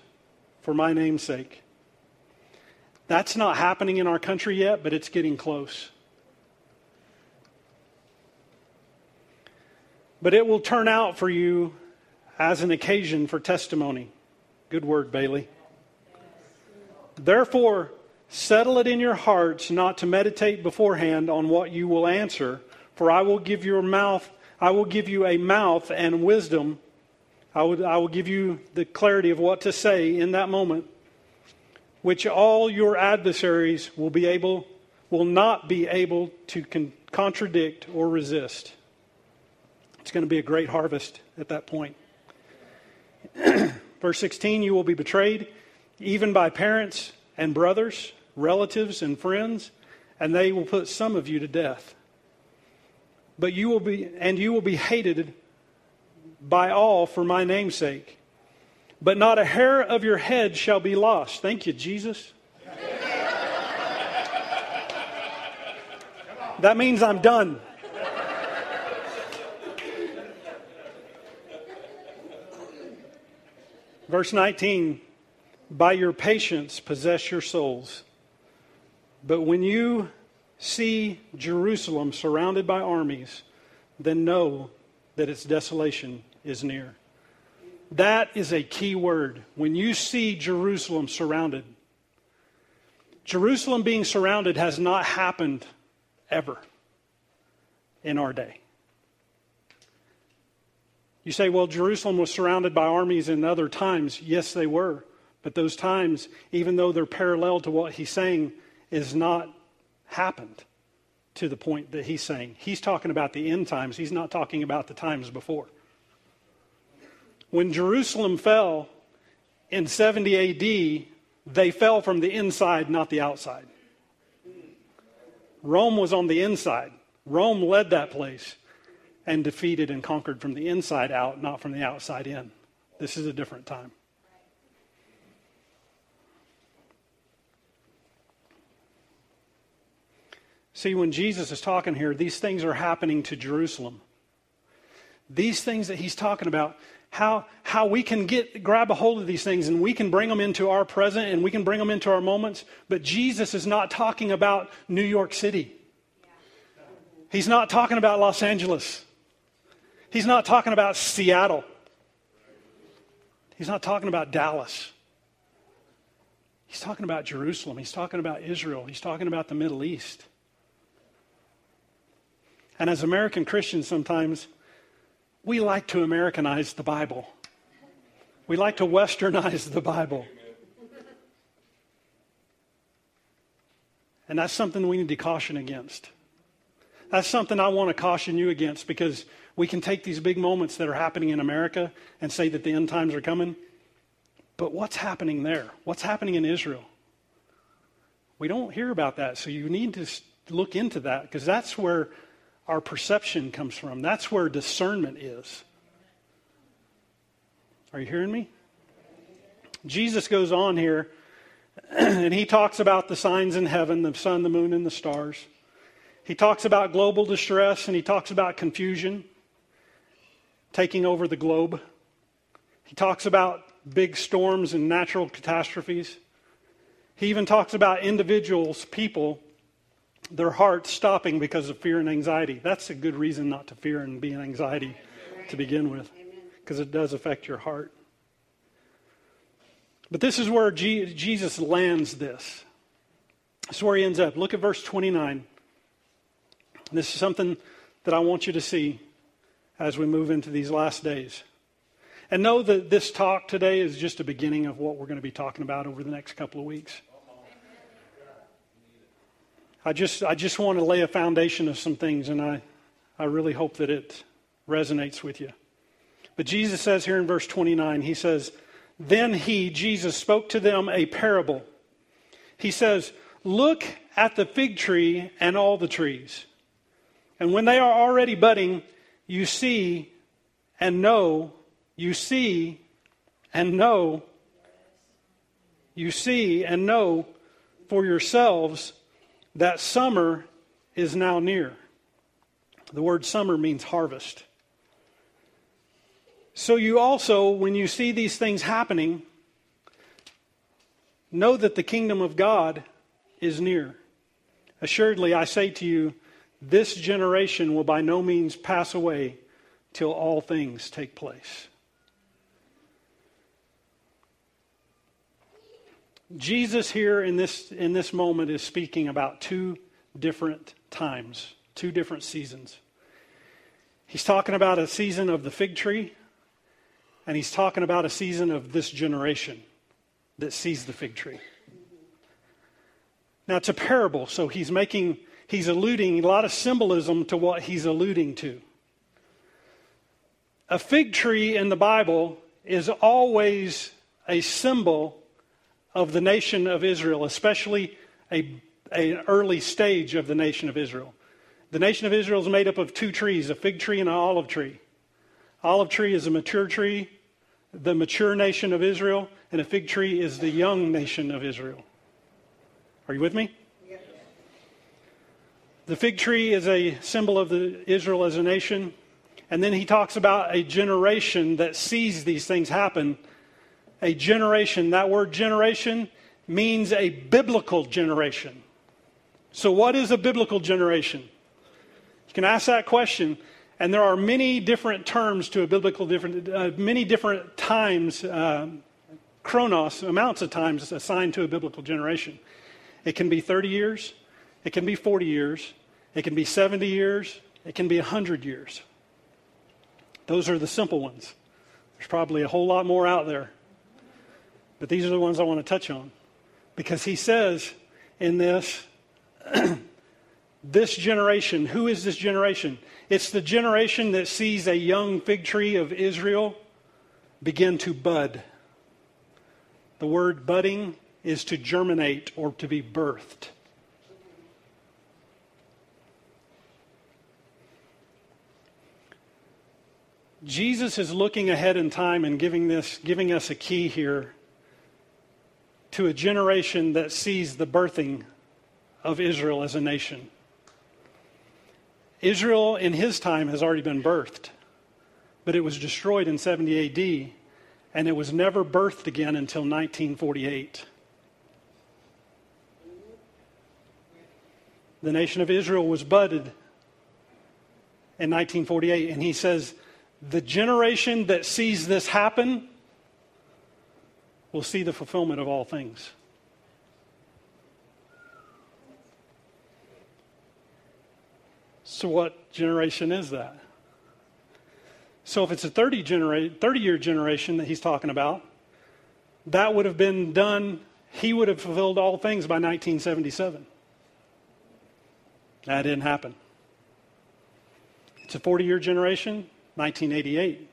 for my name's sake. That's not happening in our country yet, but it's getting close. But it will turn out for you as an occasion for testimony. Good word, Bailey. Therefore, settle it in your hearts not to meditate beforehand on what you will answer, for I will give your mouth, I will give you a mouth and wisdom I will, I will give you the clarity of what to say in that moment, which all your adversaries will be able, will not be able to con- contradict or resist. It's going to be a great harvest at that point. Verse 16 You will be betrayed even by parents and brothers, relatives and friends, and they will put some of you to death. But you will be, and you will be hated by all for my name's sake. But not a hair of your head shall be lost. Thank you, Jesus. That means I'm done. Verse 19 By your patience possess your souls. But when you see Jerusalem surrounded by armies, then know that its desolation is near. That is a key word. When you see Jerusalem surrounded, Jerusalem being surrounded has not happened ever in our day. You say, well, Jerusalem was surrounded by armies in other times. Yes, they were. But those times, even though they're parallel to what he's saying, is not happened to the point that he's saying. He's talking about the end times. He's not talking about the times before. When Jerusalem fell in 70 AD, they fell from the inside, not the outside. Rome was on the inside. Rome led that place and defeated and conquered from the inside out, not from the outside in. This is a different time. See, when Jesus is talking here, these things are happening to Jerusalem. These things that he's talking about, how, how we can get grab a hold of these things and we can bring them into our present and we can bring them into our moments. But Jesus is not talking about New York City. He's not talking about Los Angeles. He's not talking about Seattle. He's not talking about Dallas. He's talking about Jerusalem. He's talking about Israel. He's talking about the Middle East. And as American Christians, sometimes we like to Americanize the Bible, we like to westernize the Bible. And that's something we need to caution against. That's something I want to caution you against because we can take these big moments that are happening in America and say that the end times are coming. But what's happening there? What's happening in Israel? We don't hear about that. So you need to look into that because that's where our perception comes from. That's where discernment is. Are you hearing me? Jesus goes on here and he talks about the signs in heaven the sun, the moon, and the stars. He talks about global distress and he talks about confusion taking over the globe. He talks about big storms and natural catastrophes. He even talks about individuals, people, their hearts stopping because of fear and anxiety. That's a good reason not to fear and be in anxiety to begin with, because it does affect your heart. But this is where Jesus lands this. This is where he ends up. Look at verse 29. This is something that I want you to see as we move into these last days. And know that this talk today is just a beginning of what we're going to be talking about over the next couple of weeks. I just, I just want to lay a foundation of some things, and I, I really hope that it resonates with you. But Jesus says here in verse 29, he says, Then he, Jesus, spoke to them a parable. He says, Look at the fig tree and all the trees. And when they are already budding, you see and know, you see and know, you see and know for yourselves that summer is now near. The word summer means harvest. So you also, when you see these things happening, know that the kingdom of God is near. Assuredly, I say to you, this generation will by no means pass away till all things take place. Jesus here in this, in this moment is speaking about two different times, two different seasons. He's talking about a season of the fig tree, and he's talking about a season of this generation that sees the fig tree. Now, it's a parable, so he's making he's alluding a lot of symbolism to what he's alluding to. A fig tree in the Bible is always a symbol of the nation of Israel, especially a, an early stage of the nation of Israel. The nation of Israel is made up of two trees, a fig tree and an olive tree. Olive tree is a mature tree, the mature nation of Israel, and a fig tree is the young nation of Israel. Are you with me? The fig tree is a symbol of Israel as a nation. And then he talks about a generation that sees these things happen. A generation, that word generation means a biblical generation. So, what is a biblical generation? You can ask that question. And there are many different terms to a biblical different, uh, many different times, uh, chronos, amounts of times assigned to a biblical generation. It can be 30 years, it can be 40 years, it can be 70 years, it can be 100 years. Those are the simple ones. There's probably a whole lot more out there. But these are the ones I want to touch on. Because he says in this, this generation, who is this generation? It's the generation that sees a young fig tree of Israel begin to bud. The word budding is to germinate or to be birthed. Jesus is looking ahead in time and giving, this, giving us a key here to a generation that sees the birthing of Israel as a nation. Israel in his time has already been birthed, but it was destroyed in 70 AD, and it was never birthed again until 1948. The nation of Israel was budded in 1948, and he says, the generation that sees this happen will see the fulfillment of all things. So, what generation is that? So, if it's a 30, genera- 30 year generation that he's talking about, that would have been done, he would have fulfilled all things by 1977. That didn't happen. It's a 40 year generation, 1988.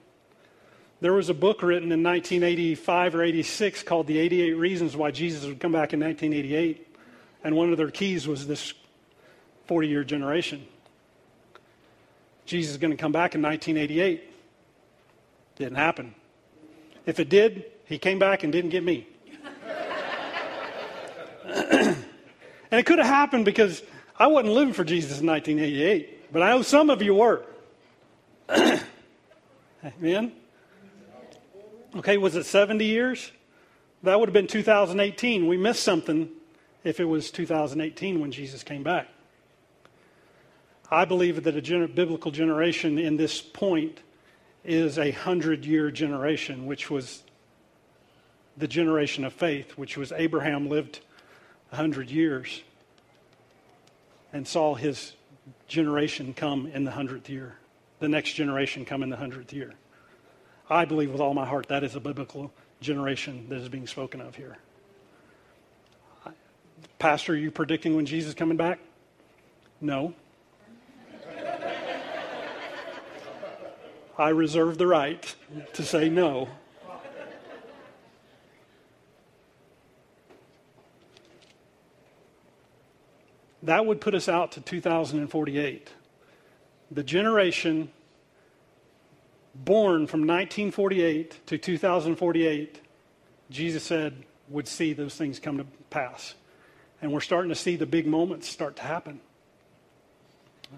There was a book written in 1985 or 86 called The 88 Reasons Why Jesus Would Come Back in 1988. And one of their keys was this 40 year generation. Jesus is going to come back in 1988. Didn't happen. If it did, he came back and didn't get me. and it could have happened because I wasn't living for Jesus in 1988, but I know some of you were. Amen? Okay, was it 70 years? That would have been 2018. We missed something if it was 2018 when Jesus came back. I believe that a gener- biblical generation in this point is a hundred year generation, which was the generation of faith, which was Abraham lived a hundred years and saw his generation come in the hundredth year the next generation come in the hundredth year. I believe with all my heart that is a biblical generation that is being spoken of here. Pastor, are you predicting when Jesus is coming back? No. I reserve the right to say no. That would put us out to 2048 the generation born from 1948 to 2048, Jesus said would see those things come to pass. And we're starting to see the big moments start to happen.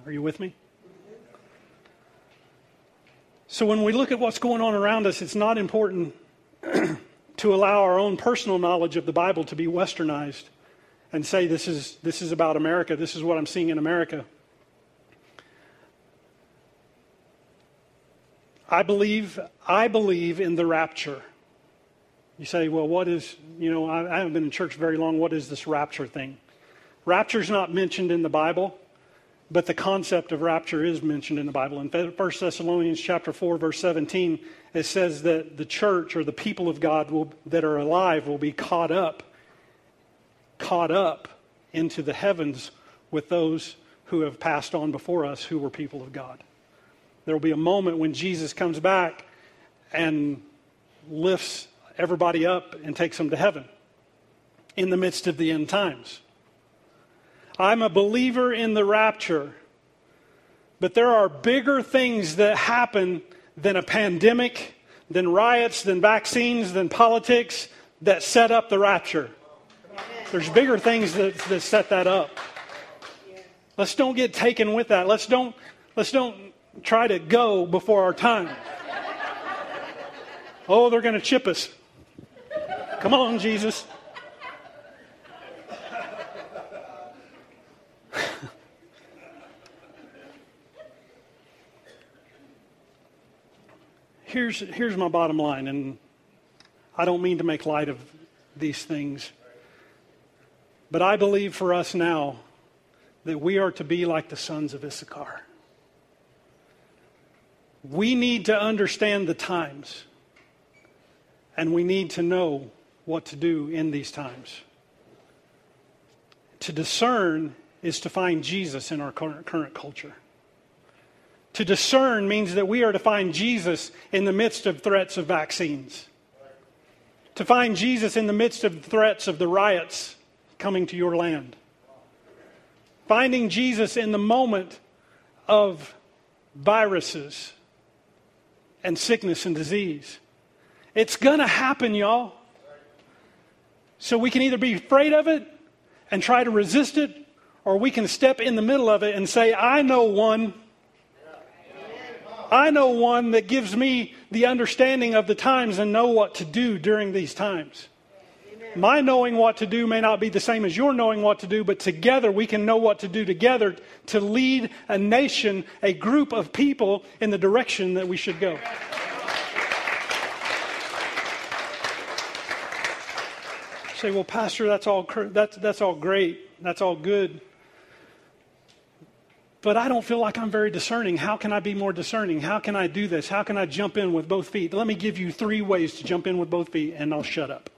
Are you with me? So when we look at what's going on around us, it's not important to allow our own personal knowledge of the Bible to be westernized and say this is this is about America, this is what I'm seeing in America. I believe, I believe in the rapture. You say, well, what is, you know, I, I haven't been in church very long. What is this rapture thing? Rapture is not mentioned in the Bible, but the concept of rapture is mentioned in the Bible. In 1 Thessalonians chapter 4, verse 17, it says that the church or the people of God will, that are alive will be caught up, caught up into the heavens with those who have passed on before us who were people of God. There will be a moment when Jesus comes back and lifts everybody up and takes them to heaven in the midst of the end times. I'm a believer in the rapture, but there are bigger things that happen than a pandemic, than riots, than vaccines, than politics that set up the rapture. There's bigger things that, that set that up. Let's don't get taken with that. Let's don't, let's don't try to go before our time. Oh, they're going to chip us. Come on, Jesus. here's, here's my bottom line, and I don't mean to make light of these things, but I believe for us now that we are to be like the sons of Issachar. We need to understand the times, and we need to know what to do in these times. To discern is to find Jesus in our current, current culture. To discern means that we are to find Jesus in the midst of threats of vaccines. To find Jesus in the midst of threats of the riots coming to your land. Finding Jesus in the moment of viruses and sickness and disease. It's going to happen, y'all. So we can either be afraid of it and try to resist it, or we can step in the middle of it and say, I know one. I know one that gives me the understanding of the times and know what to do during these times. My knowing what to do may not be the same as your knowing what to do, but together we can know what to do together to lead a nation, a group of people in the direction that we should go. Say, well, Pastor, that's all, that's, that's all great. That's all good. But I don't feel like I'm very discerning. How can I be more discerning? How can I do this? How can I jump in with both feet? Let me give you three ways to jump in with both feet, and I'll shut up.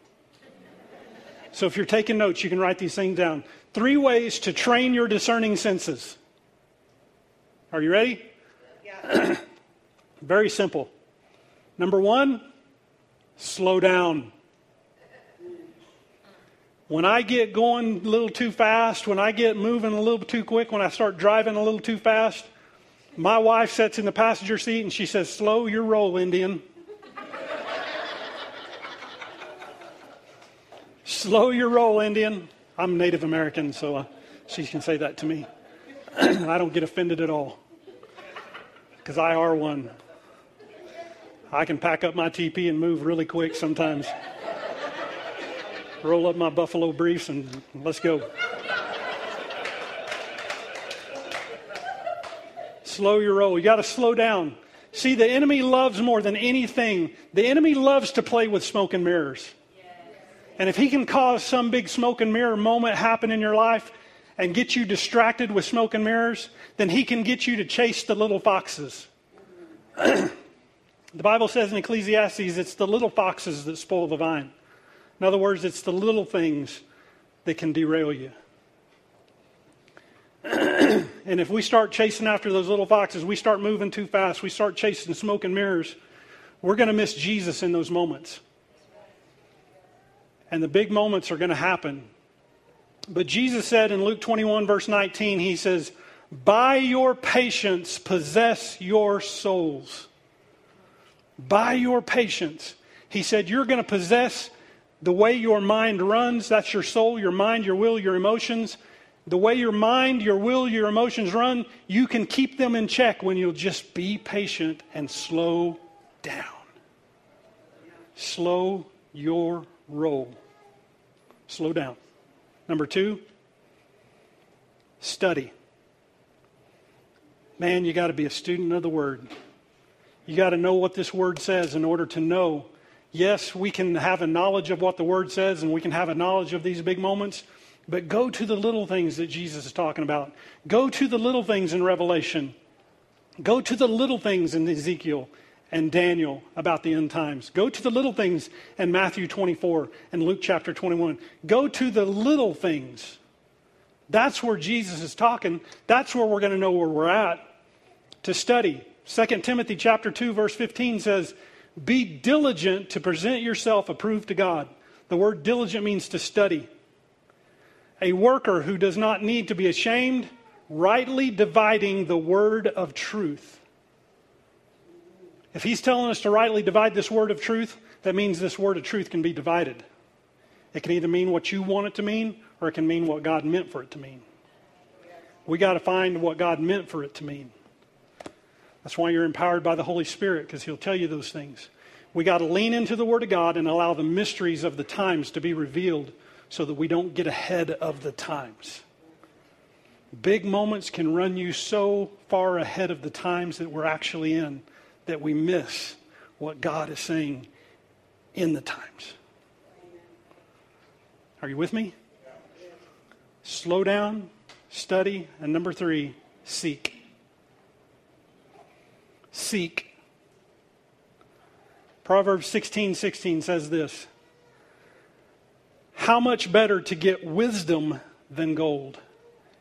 So if you're taking notes, you can write these things down. Three ways to train your discerning senses. Are you ready? Yeah. Very simple. Number one, slow down. When I get going a little too fast, when I get moving a little too quick, when I start driving a little too fast, my wife sits in the passenger seat and she says, Slow your roll, Indian. Slow your roll, Indian. I'm Native American, so uh, she can say that to me. I don't get offended at all because I are one. I can pack up my teepee and move really quick sometimes. Roll up my buffalo briefs and let's go. slow your roll. You got to slow down. See, the enemy loves more than anything. The enemy loves to play with smoke and mirrors. And if he can cause some big smoke and mirror moment happen in your life and get you distracted with smoke and mirrors, then he can get you to chase the little foxes. the Bible says in Ecclesiastes, it's the little foxes that spoil the vine. In other words, it's the little things that can derail you. and if we start chasing after those little foxes, we start moving too fast, we start chasing smoke and mirrors, we're going to miss Jesus in those moments and the big moments are going to happen. But Jesus said in Luke 21, verse 19, He says, By your patience possess your souls. By your patience. He said, You're going to possess the way your mind runs. That's your soul, your mind, your will, your emotions. The way your mind, your will, your emotions run, you can keep them in check when you'll just be patient and slow down. Slow your roll. Slow down. Number two, study. Man, you got to be a student of the Word. You got to know what this Word says in order to know. Yes, we can have a knowledge of what the Word says and we can have a knowledge of these big moments, but go to the little things that Jesus is talking about. Go to the little things in Revelation. Go to the little things in Ezekiel and Daniel about the end times. Go to the little things in Matthew 24 and Luke chapter 21. Go to the little things. That's where Jesus is talking. That's where we're going to know where we're at to study. 2 Timothy chapter 2 verse 15 says, "Be diligent to present yourself approved to God." The word diligent means to study. A worker who does not need to be ashamed, rightly dividing the word of truth. If he's telling us to rightly divide this word of truth, that means this word of truth can be divided. It can either mean what you want it to mean, or it can mean what God meant for it to mean. We got to find what God meant for it to mean. That's why you're empowered by the Holy Spirit, because He'll tell you those things. We got to lean into the Word of God and allow the mysteries of the times to be revealed so that we don't get ahead of the times. Big moments can run you so far ahead of the times that we're actually in that we miss what God is saying in the times. Are you with me? Slow down, study, and number three, seek. Seek. Proverbs 16 16 says this How much better to get wisdom than gold,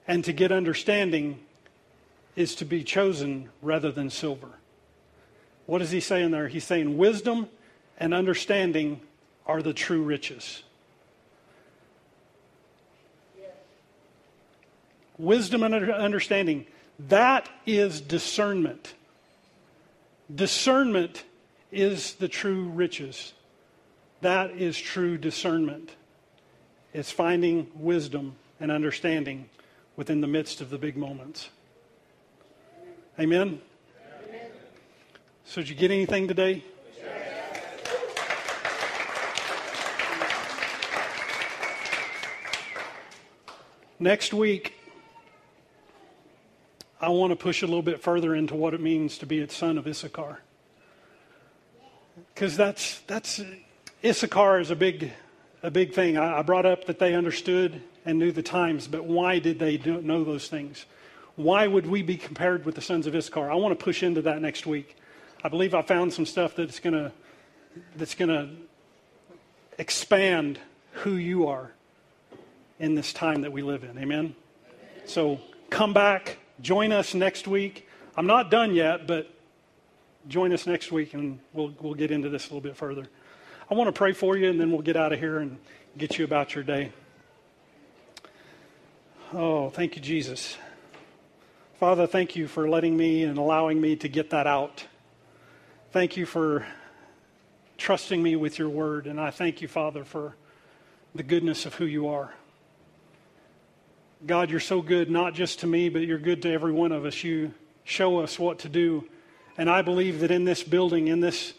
and to get understanding is to be chosen rather than silver. What is he saying there? He's saying wisdom and understanding are the true riches. Wisdom and understanding, that is discernment. Discernment is the true riches. That is true discernment. It's finding wisdom and understanding within the midst of the big moments. Amen? Amen. So, did you get anything today? Next week, I want to push a little bit further into what it means to be a son of Issachar. Because that's, that's, Issachar is a big, a big thing. I, I, brought up that they understood and knew the times, but why did they know those things? Why would we be compared with the sons of Issachar? I want to push into that next week. I believe I found some stuff that's going to, that's going to expand who you are in this time that we live in. Amen? So come back, join us next week. I'm not done yet, but join us next week and we'll, we'll get into this a little bit further. I want to pray for you and then we'll get out of here and get you about your day. Oh, thank you, Jesus. Father, thank you for letting me and allowing me to get that out. Thank you for trusting me with your word. And I thank you, Father, for the goodness of who you are. God, you're so good, not just to me, but you're good to every one of us. You show us what to do. And I believe that in this building, in this,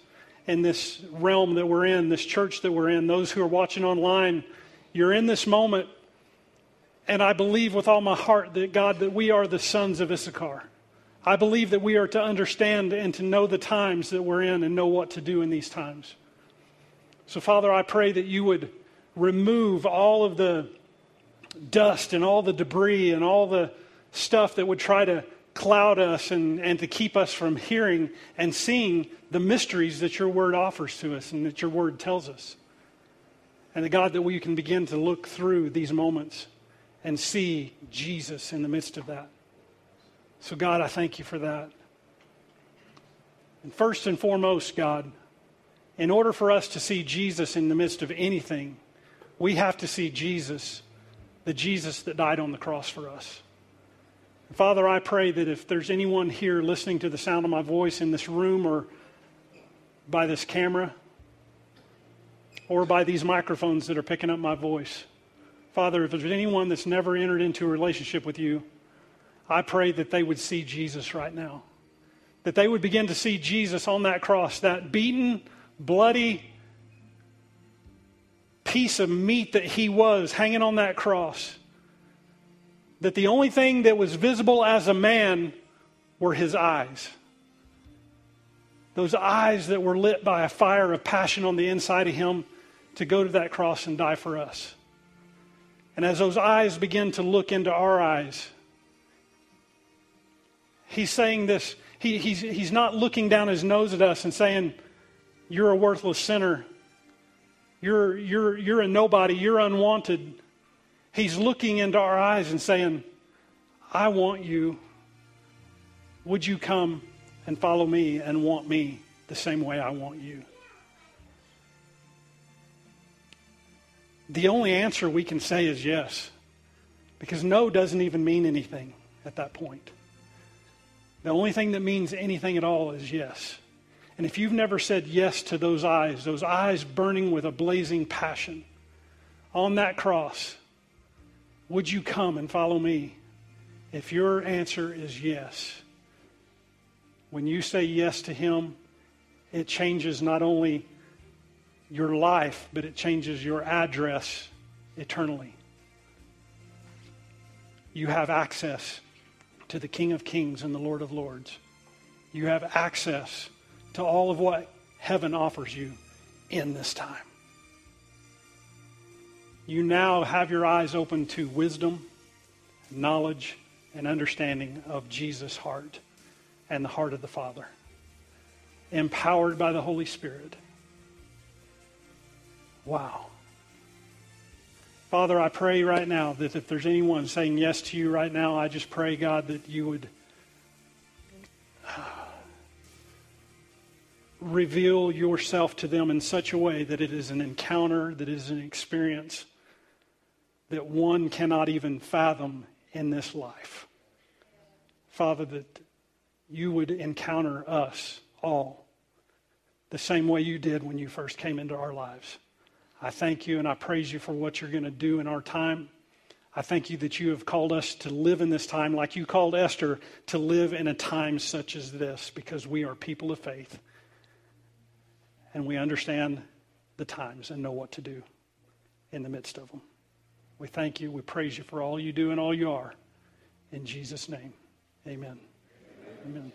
in this realm that we're in, this church that we're in, those who are watching online, you're in this moment. And I believe with all my heart that, God, that we are the sons of Issachar. I believe that we are to understand and to know the times that we're in and know what to do in these times. So, Father, I pray that you would remove all of the dust and all the debris and all the stuff that would try to cloud us and, and to keep us from hearing and seeing the mysteries that your word offers to us and that your word tells us. And the God that we can begin to look through these moments and see Jesus in the midst of that. So, God, I thank you for that. And first and foremost, God, in order for us to see Jesus in the midst of anything, we have to see Jesus the Jesus that died on the cross for us. Father, I pray that if there's anyone here listening to the sound of my voice in this room or by this camera or by these microphones that are picking up my voice, Father, if there's anyone that's never entered into a relationship with you, I pray that they would see Jesus right now. That they would begin to see Jesus on that cross, that beaten, bloody, piece of meat that he was hanging on that cross. That the only thing that was visible as a man were his eyes. Those eyes that were lit by a fire of passion on the inside of him to go to that cross and die for us. And as those eyes begin to look into our eyes, he's saying this. He, he's, he's not looking down his nose at us and saying, You're a worthless sinner. You're, you're, you're a nobody. You're unwanted. He's looking into our eyes and saying, I want you. Would you come and follow me and want me the same way I want you? The only answer we can say is yes, because no doesn't even mean anything at that point. The only thing that means anything at all is yes. And if you've never said yes to those eyes, those eyes burning with a blazing passion on that cross, would you come and follow me? If your answer is yes, when you say yes to Him, it changes not only your life, but it changes your address eternally. You have access to the King of Kings and the Lord of Lords. You have access to all of what heaven offers you in this time. You now have your eyes open to wisdom, knowledge, and understanding of Jesus' heart and the heart of the Father, empowered by the Holy Spirit. Wow. Father, I pray right now that if there's anyone saying yes to you right now, I just pray, God, that you would uh, reveal yourself to them in such a way that it is an encounter, that it is an experience that one cannot even fathom in this life. Father, that you would encounter us all the same way you did when you first came into our lives. I thank you and I praise you for what you're going to do in our time. I thank you that you have called us to live in this time like you called Esther to live in a time such as this because we are people of faith and we understand the times and know what to do in the midst of them. We thank you. We praise you for all you do and all you are. In Jesus' name, amen. Amen. amen.